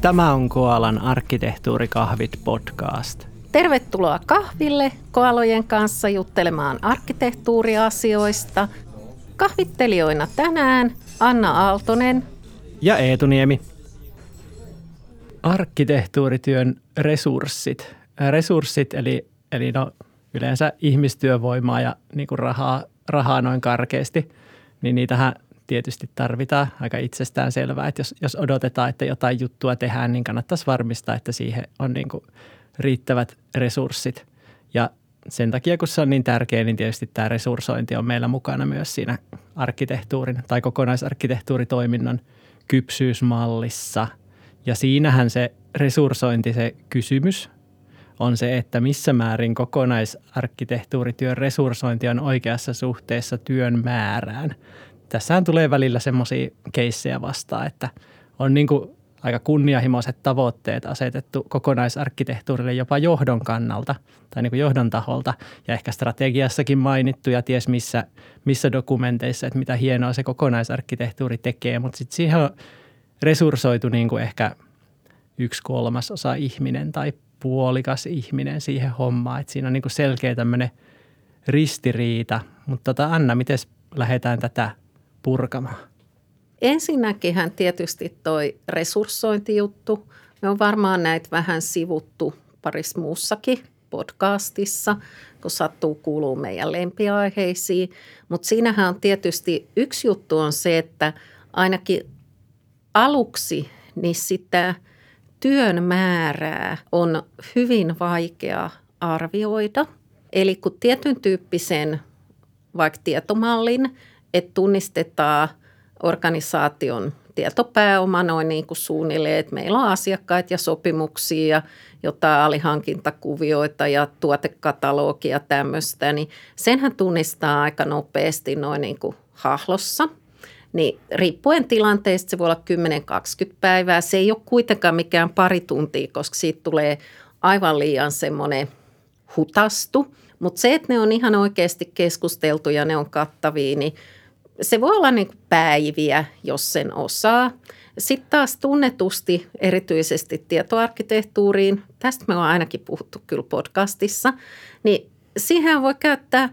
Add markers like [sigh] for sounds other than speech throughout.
Tämä on Koalan arkkitehtuurikahvit podcast. Tervetuloa kahville koalojen kanssa juttelemaan arkkitehtuuriasioista. Kahvittelijoina tänään Anna Aaltonen ja Eetu Niemi. Arkkitehtuurityön resurssit. Resurssit eli, eli no, yleensä ihmistyövoimaa ja niin kuin rahaa, rahaa noin karkeasti, niin niitähän tietysti tarvitaan aika itsestään selvää, että jos, jos odotetaan, että jotain juttua tehdään, niin kannattaisi varmistaa, että siihen on niin kuin riittävät resurssit. Ja sen takia, kun se on niin tärkeä, niin tietysti tämä resurssointi on meillä mukana myös siinä arkkitehtuurin tai kokonaisarkkitehtuuritoiminnan kypsyysmallissa. Ja siinähän se resurssointi, se kysymys on se, että missä määrin kokonaisarkkitehtuurityön resurssointi on oikeassa suhteessa työn määrään. Tässähän tulee välillä semmoisia keissejä vastaan, että on niin kuin aika kunnianhimoiset tavoitteet asetettu kokonaisarkkitehtuurille jopa johdon kannalta tai niin kuin johdon taholta. Ja ehkä strategiassakin mainittu ja ties missä, missä dokumenteissa, että mitä hienoa se kokonaisarkkitehtuuri tekee, mutta sitten siihen on resurssoitu niin kuin ehkä yksi kolmasosa ihminen tai puolikas ihminen siihen hommaan, että siinä on niin kuin selkeä tämmöinen ristiriita, mutta tota Anna, miten lähdetään tätä purkamaan? Ensinnäkin tietysti toi resurssointijuttu. Me on varmaan näitä vähän sivuttu paris muussakin podcastissa, kun sattuu kuuluu meidän lempiaiheisiin. Mutta siinähän on tietysti yksi juttu on se, että ainakin aluksi niin sitä työn määrää on hyvin vaikea arvioida. Eli kun tietyn tyyppisen vaikka tietomallin, että tunnistetaan – organisaation tietopääoma noin niin kuin suunnilleen, että meillä on asiakkaita ja sopimuksia ja jotain alihankintakuvioita ja tuotekatalogia tämmöistä, niin senhän tunnistaa aika nopeasti noin niin kuin hahlossa. Niin riippuen tilanteesta se voi olla 10-20 päivää. Se ei ole kuitenkaan mikään pari tuntia, koska siitä tulee aivan liian semmoinen hutastu. Mutta se, että ne on ihan oikeasti keskusteltu ja ne on kattavia, niin – se voi olla niin päiviä, jos sen osaa. Sitten taas tunnetusti erityisesti tietoarkkitehtuuriin, tästä me on ainakin puhuttu kyllä podcastissa, niin siihen voi käyttää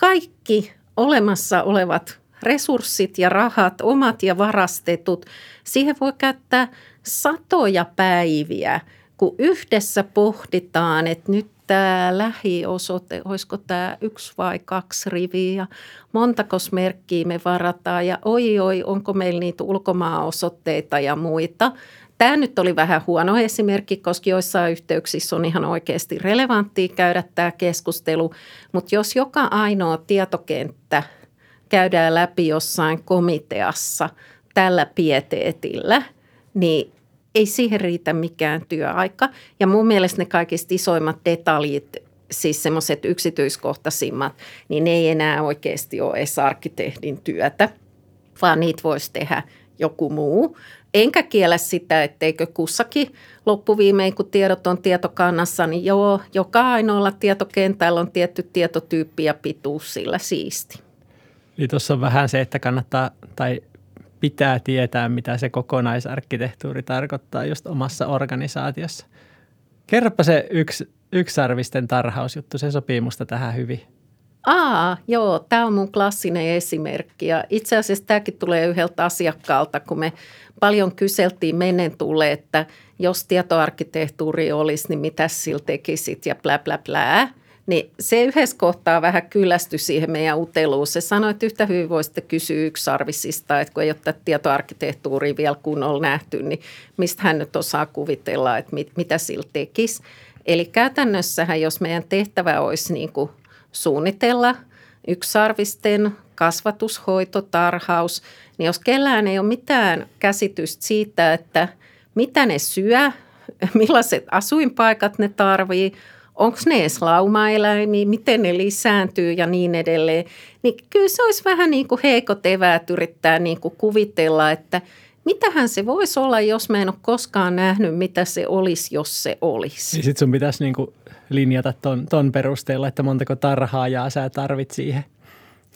kaikki olemassa olevat resurssit ja rahat, omat ja varastetut. Siihen voi käyttää satoja päiviä, kun yhdessä pohditaan, että nyt tämä lähiosoite, olisiko tämä yksi vai kaksi riviä montako merkkiä me varataan ja oi oi, onko meillä niitä ulkomaaosoitteita ja muita. Tämä nyt oli vähän huono esimerkki, koska joissain yhteyksissä on ihan oikeasti relevanttia käydä tämä keskustelu, mutta jos joka ainoa tietokenttä käydään läpi jossain komiteassa tällä pieteetillä, niin ei siihen riitä mikään työaika. Ja mun mielestä ne kaikista isoimmat detaljit, siis semmoiset yksityiskohtaisimmat, niin ne ei enää oikeasti ole edes arkkitehdin työtä, vaan niitä voisi tehdä joku muu. Enkä kiellä sitä, etteikö kussakin loppuviimein, kun tiedot on tietokannassa, niin joo, joka ainoalla tietokentällä on tietty tietotyyppi ja pituus sillä siisti. Niin tuossa on vähän se, että kannattaa, tai pitää tietää, mitä se kokonaisarkkitehtuuri tarkoittaa just omassa organisaatiossa. Kerropa se yksi, yksarvisten tarhausjuttu, se sopii musta tähän hyvin. Aa, joo, tämä on mun klassinen esimerkki ja itse asiassa tämäkin tulee yhdeltä asiakkaalta, kun me paljon kyseltiin mennen tulle, että jos tietoarkkitehtuuri olisi, niin mitä sillä tekisit ja blä blä blä. Niin se yhdessä kohtaa vähän kyllästyi siihen meidän uteluun. Se sanoi, että yhtä hyvin voisitte kysyä yksarvisista, että kun ei ole tätä tietoarkkitehtuuria vielä kunnolla nähty, niin mistä hän nyt osaa kuvitella, että mit, mitä sillä tekisi. Eli käytännössähän, jos meidän tehtävä olisi niin kuin suunnitella yksarvisten kasvatushoito, tarhaus, niin jos kellään ei ole mitään käsitystä siitä, että mitä ne syö, millaiset asuinpaikat ne tarvii, onko ne edes laumaeläimiä, miten ne lisääntyy ja niin edelleen. Niin kyllä se olisi vähän niin kuin heikot eväät yrittää niin kuin kuvitella, että mitähän se voisi olla, jos mä en ole koskaan nähnyt, mitä se olisi, jos se olisi. Niin sitten sun pitäisi niin kuin linjata ton, ton perusteella, että montako tarhaajaa sä tarvit siihen.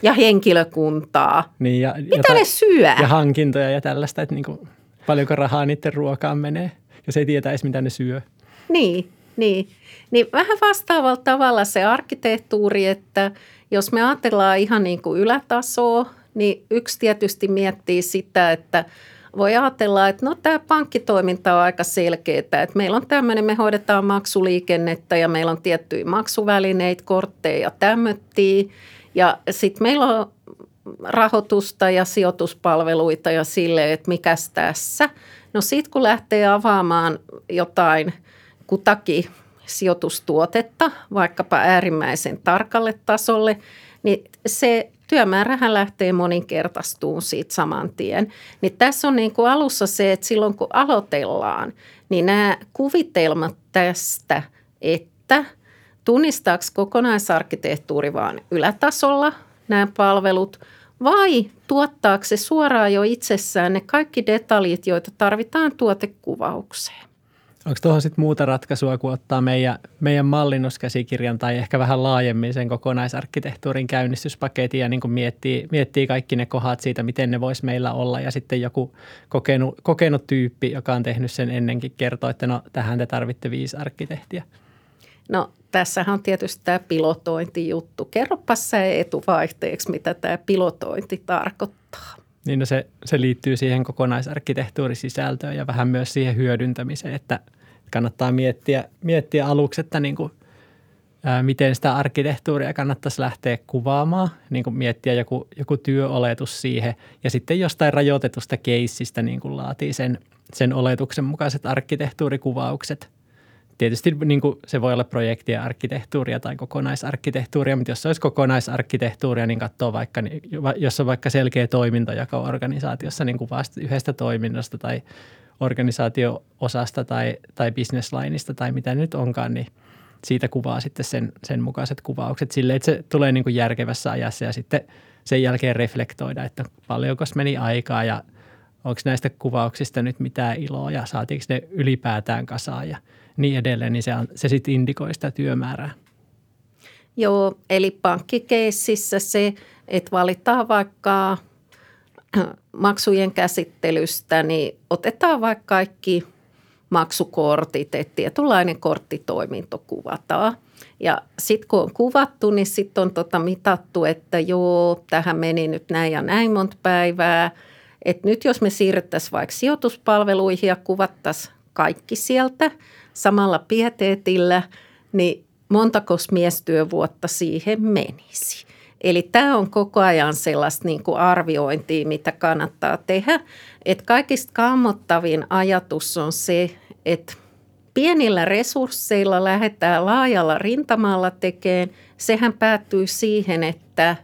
Ja henkilökuntaa. Niin ja, Mitä ja, ne syö? Ja hankintoja ja tällaista, että niin kuin, paljonko rahaa niiden ruokaan menee. jos ei tietäisi, mitä ne syö. Niin, niin. Niin vähän vastaavalla tavalla se arkkitehtuuri, että jos me ajatellaan ihan niin kuin ylätasoa, niin yksi tietysti miettii sitä, että voi ajatella, että no tämä pankkitoiminta on aika selkeää, että meillä on tämmöinen, me hoidetaan maksuliikennettä ja meillä on tiettyjä maksuvälineitä, kortteja ja tämmöttiä. Ja sitten meillä on rahoitusta ja sijoituspalveluita ja sille, että mikäs tässä. No sitten kun lähtee avaamaan jotain kutakin sijoitustuotetta, vaikkapa äärimmäisen tarkalle tasolle, niin se työmäärähän lähtee moninkertaistuun siitä saman tien. Niin tässä on niin kuin alussa se, että silloin kun aloitellaan, niin nämä kuvitelmat tästä, että tunnistaako kokonaisarkkitehtuuri vaan ylätasolla nämä palvelut vai tuottaako se suoraan jo itsessään ne kaikki detaljit, joita tarvitaan tuotekuvaukseen? Onko tuohon sitten muuta ratkaisua kuin ottaa meidän, meidän mallinnuskäsikirjan tai ehkä vähän laajemmin sen kokonaisarkkitehtuurin käynnistyspaketin ja niin kuin miettii, miettii kaikki ne kohdat siitä, miten ne voisi meillä olla ja sitten joku kokenut, kokenut tyyppi, joka on tehnyt sen ennenkin, kertoo, että no tähän te tarvitte viisi arkkitehtiä. No tässähän on tietysti tämä pilotointijuttu. Kerropa sä etuvaihteeksi, mitä tämä pilotointi tarkoittaa. Niin no se, se liittyy siihen kokonaisarkkitehtuurisisältöön ja vähän myös siihen hyödyntämiseen, että kannattaa miettiä, miettiä aluksi, että niin kuin, ää, miten sitä arkkitehtuuria kannattaisi lähteä kuvaamaan, niin kuin miettiä joku, joku työoletus siihen. Ja sitten jostain rajoitetusta keissistä niin kuin laatii sen, sen oletuksen mukaiset arkkitehtuurikuvaukset – tietysti niin kuin se voi olla projektia, arkkitehtuuria tai kokonaisarkkitehtuuria, mutta jos se olisi kokonaisarkkitehtuuria, niin katsoo vaikka, jos on vaikka selkeä toimintajako organisaatiossa niin kuin vasta yhdestä toiminnasta tai organisaatio-osasta tai, tai businesslineista tai mitä nyt onkaan, niin siitä kuvaa sitten sen, sen mukaiset kuvaukset. Silleen, että se tulee niin kuin järkevässä ajassa ja sitten sen jälkeen reflektoida, että paljonko meni aikaa ja onko näistä kuvauksista nyt mitään iloa ja saatiinko ne ylipäätään kasaan ja – niin edelleen, niin se, se sitten indikoi sitä työmäärää. Joo, eli pankkikeississä se, että valitaan vaikka [clears throat] maksujen käsittelystä, niin otetaan vaikka kaikki maksukortit, että tietynlainen korttitoiminto kuvataan. Ja sitten kun on kuvattu, niin sitten on tota mitattu, että joo, tähän meni nyt näin ja näin monta päivää. Että nyt jos me siirryttäisiin vaikka sijoituspalveluihin ja kuvattaisiin kaikki sieltä – samalla pieteetillä, niin montako miestyövuotta siihen menisi. Eli tämä on koko ajan sellaista niin kuin arviointia, mitä kannattaa tehdä. Että kaikista kammottavin ajatus on se, että pienillä resursseilla lähdetään laajalla rintamalla tekemään. Sehän päättyy siihen, että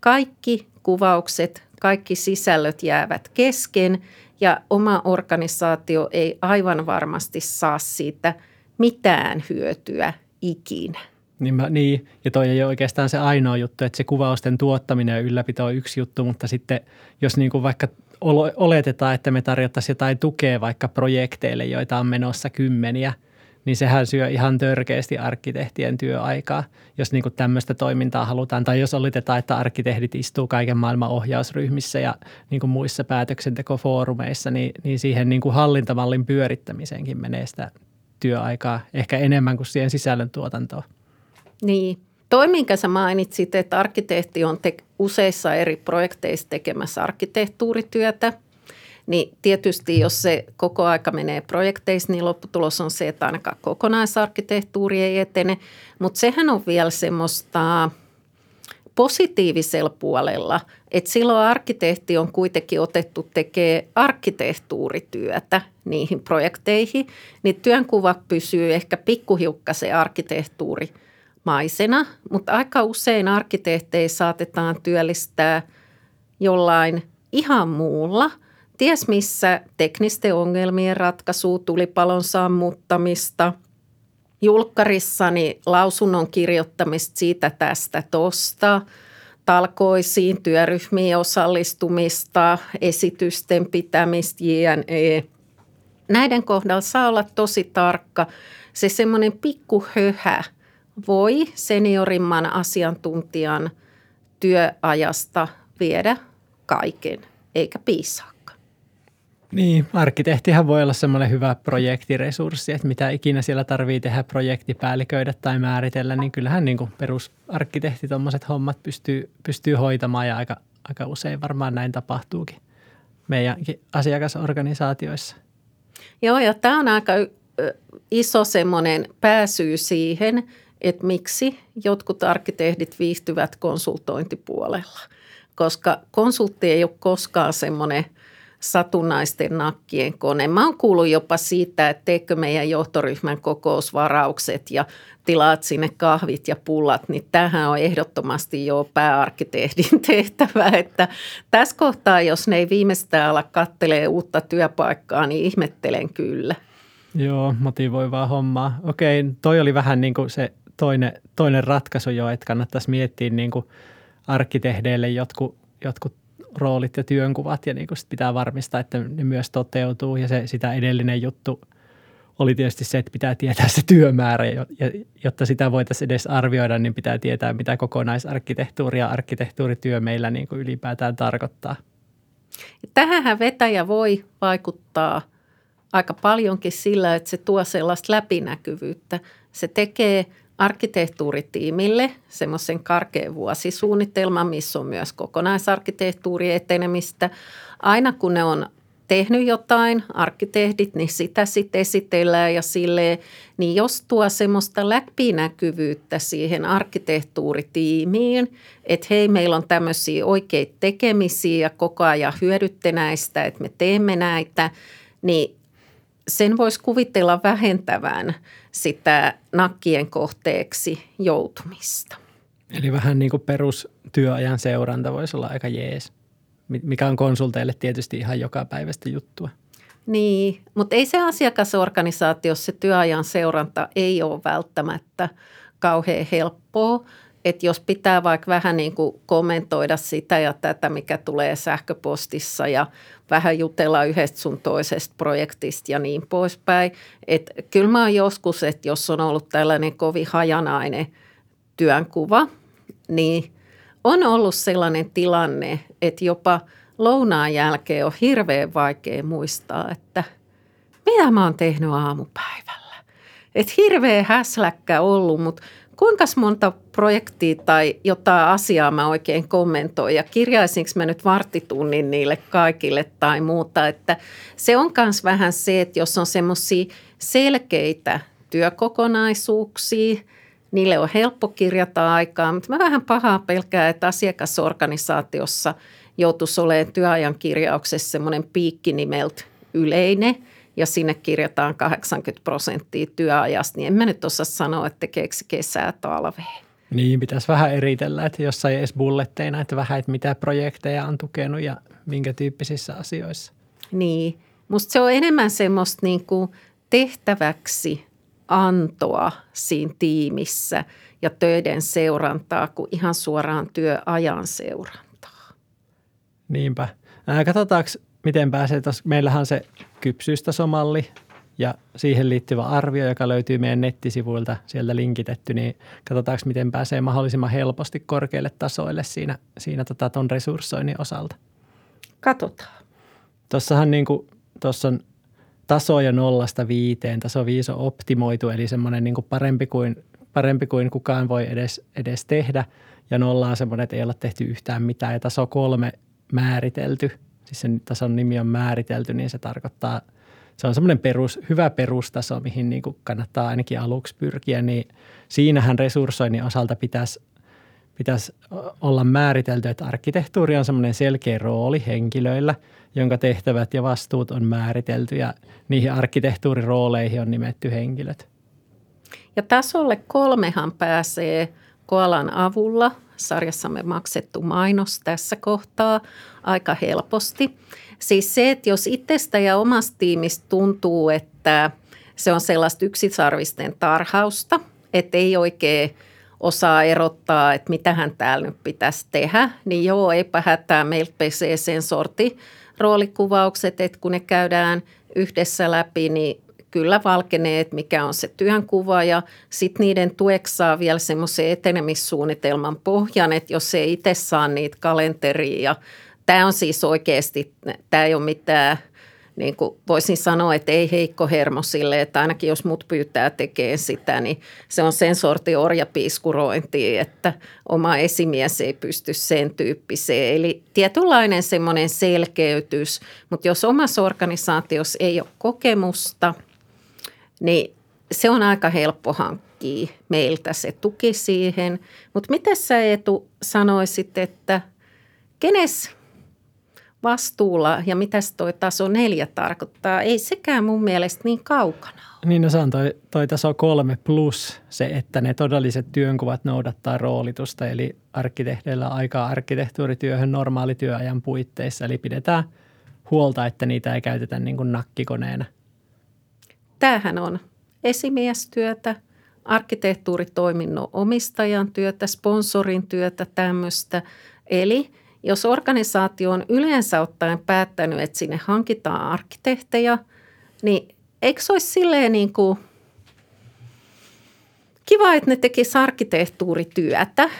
kaikki kuvaukset, kaikki sisällöt jäävät kesken ja oma organisaatio ei aivan varmasti saa siitä mitään hyötyä ikinä. Niin, mä, niin, ja toi ei ole oikeastaan se ainoa juttu, että se kuvausten tuottaminen ja ylläpito on yksi juttu, mutta sitten jos niin kuin vaikka oletetaan, että me tarjottaisiin jotain tukea vaikka projekteille, joita on menossa kymmeniä – niin sehän syö ihan törkeästi arkkitehtien työaikaa, jos niin kuin tämmöistä toimintaa halutaan. Tai jos oletetaan, että arkkitehdit istuu kaiken maailman ohjausryhmissä ja niin kuin muissa päätöksentekofoorumeissa, niin, niin siihen niin kuin hallintamallin pyörittämiseenkin menee sitä työaikaa ehkä enemmän kuin siihen sisällön tuotantoon. Niin. Toi, minkä sä mainitsit, että arkkitehti on te- useissa eri projekteissa tekemässä arkkitehtuurityötä – niin tietysti jos se koko aika menee projekteissa, niin lopputulos on se, että ainakaan kokonaisarkkitehtuuri ei etene. Mutta sehän on vielä semmoista positiivisella puolella, että silloin arkkitehti on kuitenkin otettu tekee arkkitehtuurityötä niihin projekteihin, niin työnkuva pysyy ehkä pikkuhiukkasen arkkitehtuuri maisena, mutta aika usein arkkitehtejä saatetaan työllistää jollain ihan muulla – ties missä teknisten ongelmien ratkaisu, tulipalon sammuttamista, julkkarissani lausunnon kirjoittamista siitä tästä tosta, talkoisiin, työryhmiin osallistumista, esitysten pitämistä, jne. Näiden kohdalla saa olla tosi tarkka. Se semmoinen pikkuhöhä voi seniorimman asiantuntijan työajasta viedä kaiken, eikä piisaa. Niin, arkkitehtihän voi olla semmoinen hyvä projektiresurssi, että mitä ikinä siellä tarvii tehdä projektipäälliköidä tai määritellä, niin kyllähän niin kuin perusarkkitehti tuommoiset hommat pystyy, pystyy hoitamaan ja aika, aika usein varmaan näin tapahtuukin meidänkin asiakasorganisaatioissa. Joo, ja tämä on aika iso semmoinen pääsyy siihen, että miksi jotkut arkkitehdit viihtyvät konsultointipuolella. Koska konsultti ei ole koskaan semmoinen satunnaisten nakkien kone. Mä oon kuullut jopa siitä, että teekö meidän johtoryhmän kokousvaraukset ja tilaat sinne kahvit ja pullat, niin tähän on ehdottomasti jo pääarkkitehdin [laughs] tehtävä. Että tässä kohtaa, jos ne ei viimeistään ala kattelee uutta työpaikkaa, niin ihmettelen kyllä. Joo, motivoivaa hommaa. Okei, toi oli vähän niin kuin se toinen, toinen ratkaisu jo, että kannattaisi miettiä niin kuin arkkitehdeille jotkut, jotkut roolit ja työnkuvat ja niin kuin sit pitää varmistaa, että ne myös toteutuu ja se, sitä edellinen juttu oli tietysti se, että pitää tietää se työmäärä ja jotta sitä voitaisiin edes arvioida, niin pitää tietää, mitä kokonaisarkkitehtuuri ja arkkitehtuurityö meillä niin kuin ylipäätään tarkoittaa. Tähänhän vetäjä voi vaikuttaa aika paljonkin sillä, että se tuo sellaista läpinäkyvyyttä. Se tekee arkkitehtuuritiimille semmoisen karkean vuosisuunnitelman, missä on myös kokonaisarkkitehtuuri etenemistä. Aina kun ne on tehnyt jotain, arkkitehdit, niin sitä sitten esitellään ja silleen, niin jos tuo semmoista läpinäkyvyyttä siihen arkkitehtuuritiimiin, että hei, meillä on tämmöisiä oikeita tekemisiä ja koko ajan hyödytte näistä, että me teemme näitä, niin sen voisi kuvitella vähentävän sitä nakkien kohteeksi joutumista. Eli vähän niin kuin perustyöajan seuranta voisi olla aika jees, mikä on konsulteille tietysti ihan joka päivästä juttua. Niin, mutta ei se asiakasorganisaatiossa se työajan seuranta ei ole välttämättä kauhean helppoa että jos pitää vaikka vähän niin kuin kommentoida sitä ja tätä, mikä tulee sähköpostissa ja vähän jutella yhdestä sun toisesta projektista ja niin poispäin. Että kyllä mä oon joskus, että jos on ollut tällainen kovin hajanainen työnkuva, niin on ollut sellainen tilanne, että jopa lounaan jälkeen on hirveän vaikea muistaa, että mitä mä oon tehnyt aamupäivällä. Että hirveä häsläkkä ollut, mutta kuinka monta projektia tai jotain asiaa mä oikein kommentoin ja kirjaisinko mä nyt varttitunnin niille kaikille tai muuta. Että se on myös vähän se, että jos on semmoisia selkeitä työkokonaisuuksia, niille on helppo kirjata aikaa, mutta mä vähän pahaa pelkää, että asiakasorganisaatiossa joutuisi olemaan työajan kirjauksessa semmoinen piikki nimeltä yleinen – ja sinne kirjataan 80 prosenttia työajasta, niin en mä nyt osaa sanoa, että tekeekö kesää talveen. Niin, pitäisi vähän eritellä, että jos ei edes bulletteina, että vähän, että mitä projekteja on tukenut ja minkä tyyppisissä asioissa. Niin, musta se on enemmän semmoista niin kuin tehtäväksi antoa siinä tiimissä ja töiden seurantaa kuin ihan suoraan työajan seurantaa. Niinpä. Katsotaanko miten pääsee tuossa, meillähän on se kypsyystasomalli ja siihen liittyvä arvio, joka löytyy meidän nettisivuilta sieltä linkitetty, niin katsotaanko, miten pääsee mahdollisimman helposti korkeille tasoille siinä, siinä tota ton resurssoinnin osalta. Katsotaan. Tuossahan niin kuin, tuossa on tasoja nollasta viiteen, taso viisi on optimoitu, eli semmoinen niin kuin parempi, kuin, parempi kuin kukaan voi edes, edes tehdä, ja nolla on semmoinen, että ei olla tehty yhtään mitään, ja taso kolme määritelty – siis sen tason nimi on määritelty, niin se tarkoittaa, se on semmoinen perus, hyvä perustaso, mihin niin kuin kannattaa ainakin aluksi pyrkiä, niin siinähän resurssoinnin osalta pitäisi, pitäisi olla määritelty, että arkkitehtuuri on semmoinen selkeä rooli henkilöillä, jonka tehtävät ja vastuut on määritelty ja niihin arkkitehtuurirooleihin on nimetty henkilöt. Ja tasolle kolmehan pääsee Koalan avulla – sarjassamme maksettu mainos tässä kohtaa aika helposti. Siis se, että jos itsestä ja omasta tiimistä tuntuu, että se on sellaista yksisarvisten tarhausta, että ei oikein osaa erottaa, että mitä hän täällä nyt pitäisi tehdä, niin joo, eipä hätää, meiltä pesee sen sorti roolikuvaukset, että kun ne käydään yhdessä läpi, niin kyllä valkenee, että mikä on se työnkuva ja sitten niiden tueksi saa vielä semmoisen etenemissuunnitelman pohjan, että jos ei itse saa niitä kalenteria ja tämä on siis oikeasti, tämä ei ole mitään niin kuin voisin sanoa, että ei heikko hermo sille, että ainakin jos mut pyytää tekemään sitä, niin se on sen sorti orjapiiskurointi, että oma esimies ei pysty sen tyyppiseen. Eli tietynlainen semmoinen selkeytys, mutta jos omassa organisaatiossa ei ole kokemusta, niin se on aika helppo hankkia meiltä se tuki siihen. Mutta miten sä Eetu sanoisit, että kenes vastuulla ja mitä toi taso neljä tarkoittaa, ei sekään mun mielestä niin kaukana. Niin no se on toi, toi taso kolme plus se, että ne todelliset työnkuvat noudattaa roolitusta, eli arkkitehdeillä aikaa arkkitehtuurityöhön normaalityöajan puitteissa, eli pidetään huolta, että niitä ei käytetä niin kuin nakkikoneena. Tämähän on esimiestyötä, arkkitehtuuritoiminnon omistajan työtä, sponsorin työtä, tämmöistä. Eli jos organisaatio on yleensä ottaen päättänyt, että sinne hankitaan arkkitehtejä, niin eikö se olisi silleen niin kuin kiva, että ne tekisivät arkkitehtuurityötä.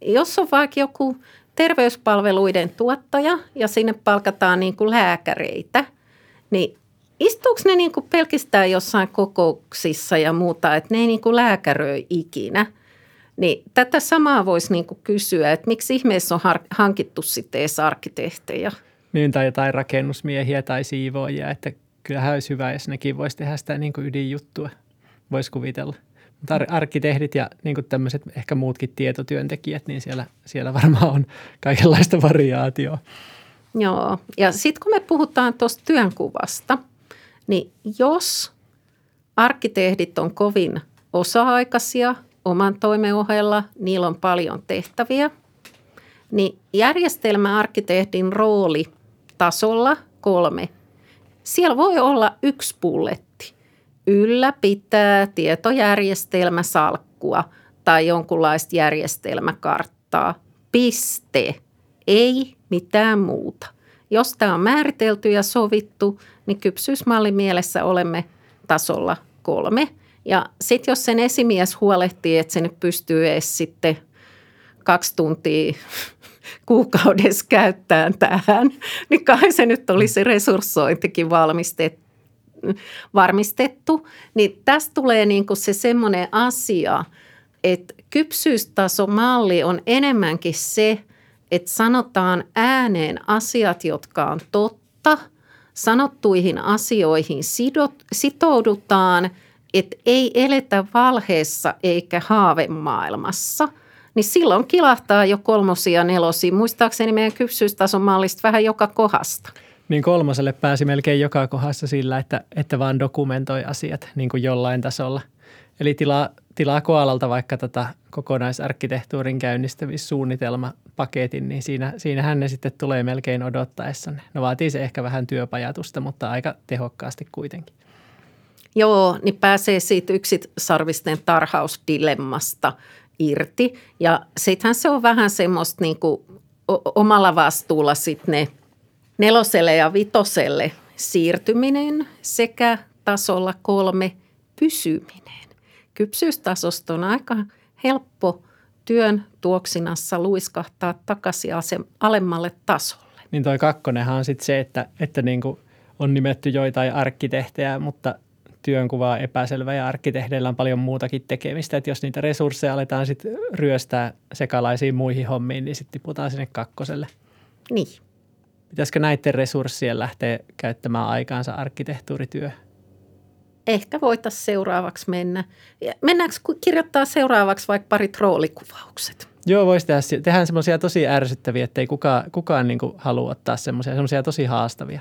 Jos on vaikka joku terveyspalveluiden tuottaja ja sinne palkataan niin kuin lääkäreitä, niin istuuko ne niin kuin pelkistään jossain kokouksissa ja muuta, että ne ei niin kuin lääkäröi ikinä? Niin tätä samaa voisi niin kuin kysyä, että miksi ihmeessä on hankittu sitten edes arkkitehtejä? Niin, tai jotain rakennusmiehiä tai siivoojia, että kyllähän olisi hyvä, jos nekin voisi tehdä sitä niin kuin ydinjuttua, voisi kuvitella. Mutta arkkitehdit ja niin kuin tämmöiset ehkä muutkin tietotyöntekijät, niin siellä, siellä varmaan on kaikenlaista variaatioa. Joo, ja sitten kun me puhutaan tuosta työnkuvasta – niin jos arkkitehdit on kovin osa-aikaisia oman toimen ohella, niillä on paljon tehtäviä, niin järjestelmäarkkitehdin rooli tasolla kolme. Siellä voi olla yksi pulletti. Ylläpitää tietojärjestelmäsalkkua tai jonkunlaista järjestelmäkarttaa. Piste. Ei mitään muuta. Jos tämä on määritelty ja sovittu, niin kypsyysmallin mielessä olemme tasolla kolme. Ja sitten jos sen esimies huolehtii, että se nyt pystyy edes sitten kaksi tuntia [laughs] kuukaudessa käyttämään tähän, niin kai se nyt olisi resurssointikin valmistettu varmistettu, niin tästä tulee niin kuin se semmoinen asia, että kypsyystasomalli on enemmänkin se, että sanotaan ääneen asiat, jotka on totta, sanottuihin asioihin sidot, sitoudutaan, että ei eletä valheessa eikä haavemaailmassa, niin silloin kilahtaa jo kolmosia nelosia. Muistaakseni meidän kypsyystason mallista vähän joka kohdasta. Niin kolmoselle pääsi melkein joka kohdassa sillä, että, että vaan dokumentoi asiat niin kuin jollain tasolla. Eli tilaa, tilaa Koalalta vaikka tätä kokonaisarkkitehtuurin käynnistämissuunnitelma paketin, niin siinä, siinähän ne sitten tulee melkein odottaessa. No vaatii se ehkä vähän työpajatusta, mutta aika tehokkaasti kuitenkin. Joo, niin pääsee siitä yksisarvisten tarhausdilemmasta irti. Ja sittenhän se on vähän semmoista niin kuin omalla vastuulla sitten ne neloselle ja vitoselle siirtyminen sekä tasolla kolme pysyminen. Kypsyystasosta on aika helppo työn tuoksinassa luiskahtaa takaisin alemmalle tasolle. Niin toi kakkonenhan on sitten se, että, että niin kuin on nimetty joitain arkkitehtejä, mutta työnkuva on epäselvä ja arkkitehdeillä on paljon muutakin tekemistä. Että jos niitä resursseja aletaan sitten ryöstää sekalaisiin muihin hommiin, niin sitten tiputaan sinne kakkoselle. Niin. Pitäisikö näiden resurssien lähteä käyttämään aikaansa arkkitehtuurityöhön? Ehkä voitaisiin seuraavaksi mennä. Mennäänkö kirjoittaa seuraavaksi vaikka parit roolikuvaukset? Joo, voisi tehdä. Tehdään semmoisia tosi ärsyttäviä, että ei kukaan, kukaan niin halua ottaa semmoisia, semmoisia tosi haastavia.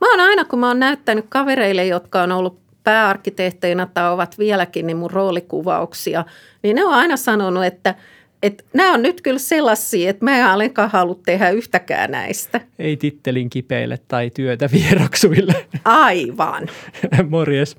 Mä oon aina, kun mä oon näyttänyt kavereille, jotka on ollut pääarkkitehteinä tai ovat vieläkin, niin mun roolikuvauksia, niin ne on aina sanonut, että – että nämä on nyt kyllä sellaisia, että mä en alenkaan halua tehdä yhtäkään näistä. Ei tittelin kipeille tai työtä vieroksuille. Aivan. [laughs] Morjes.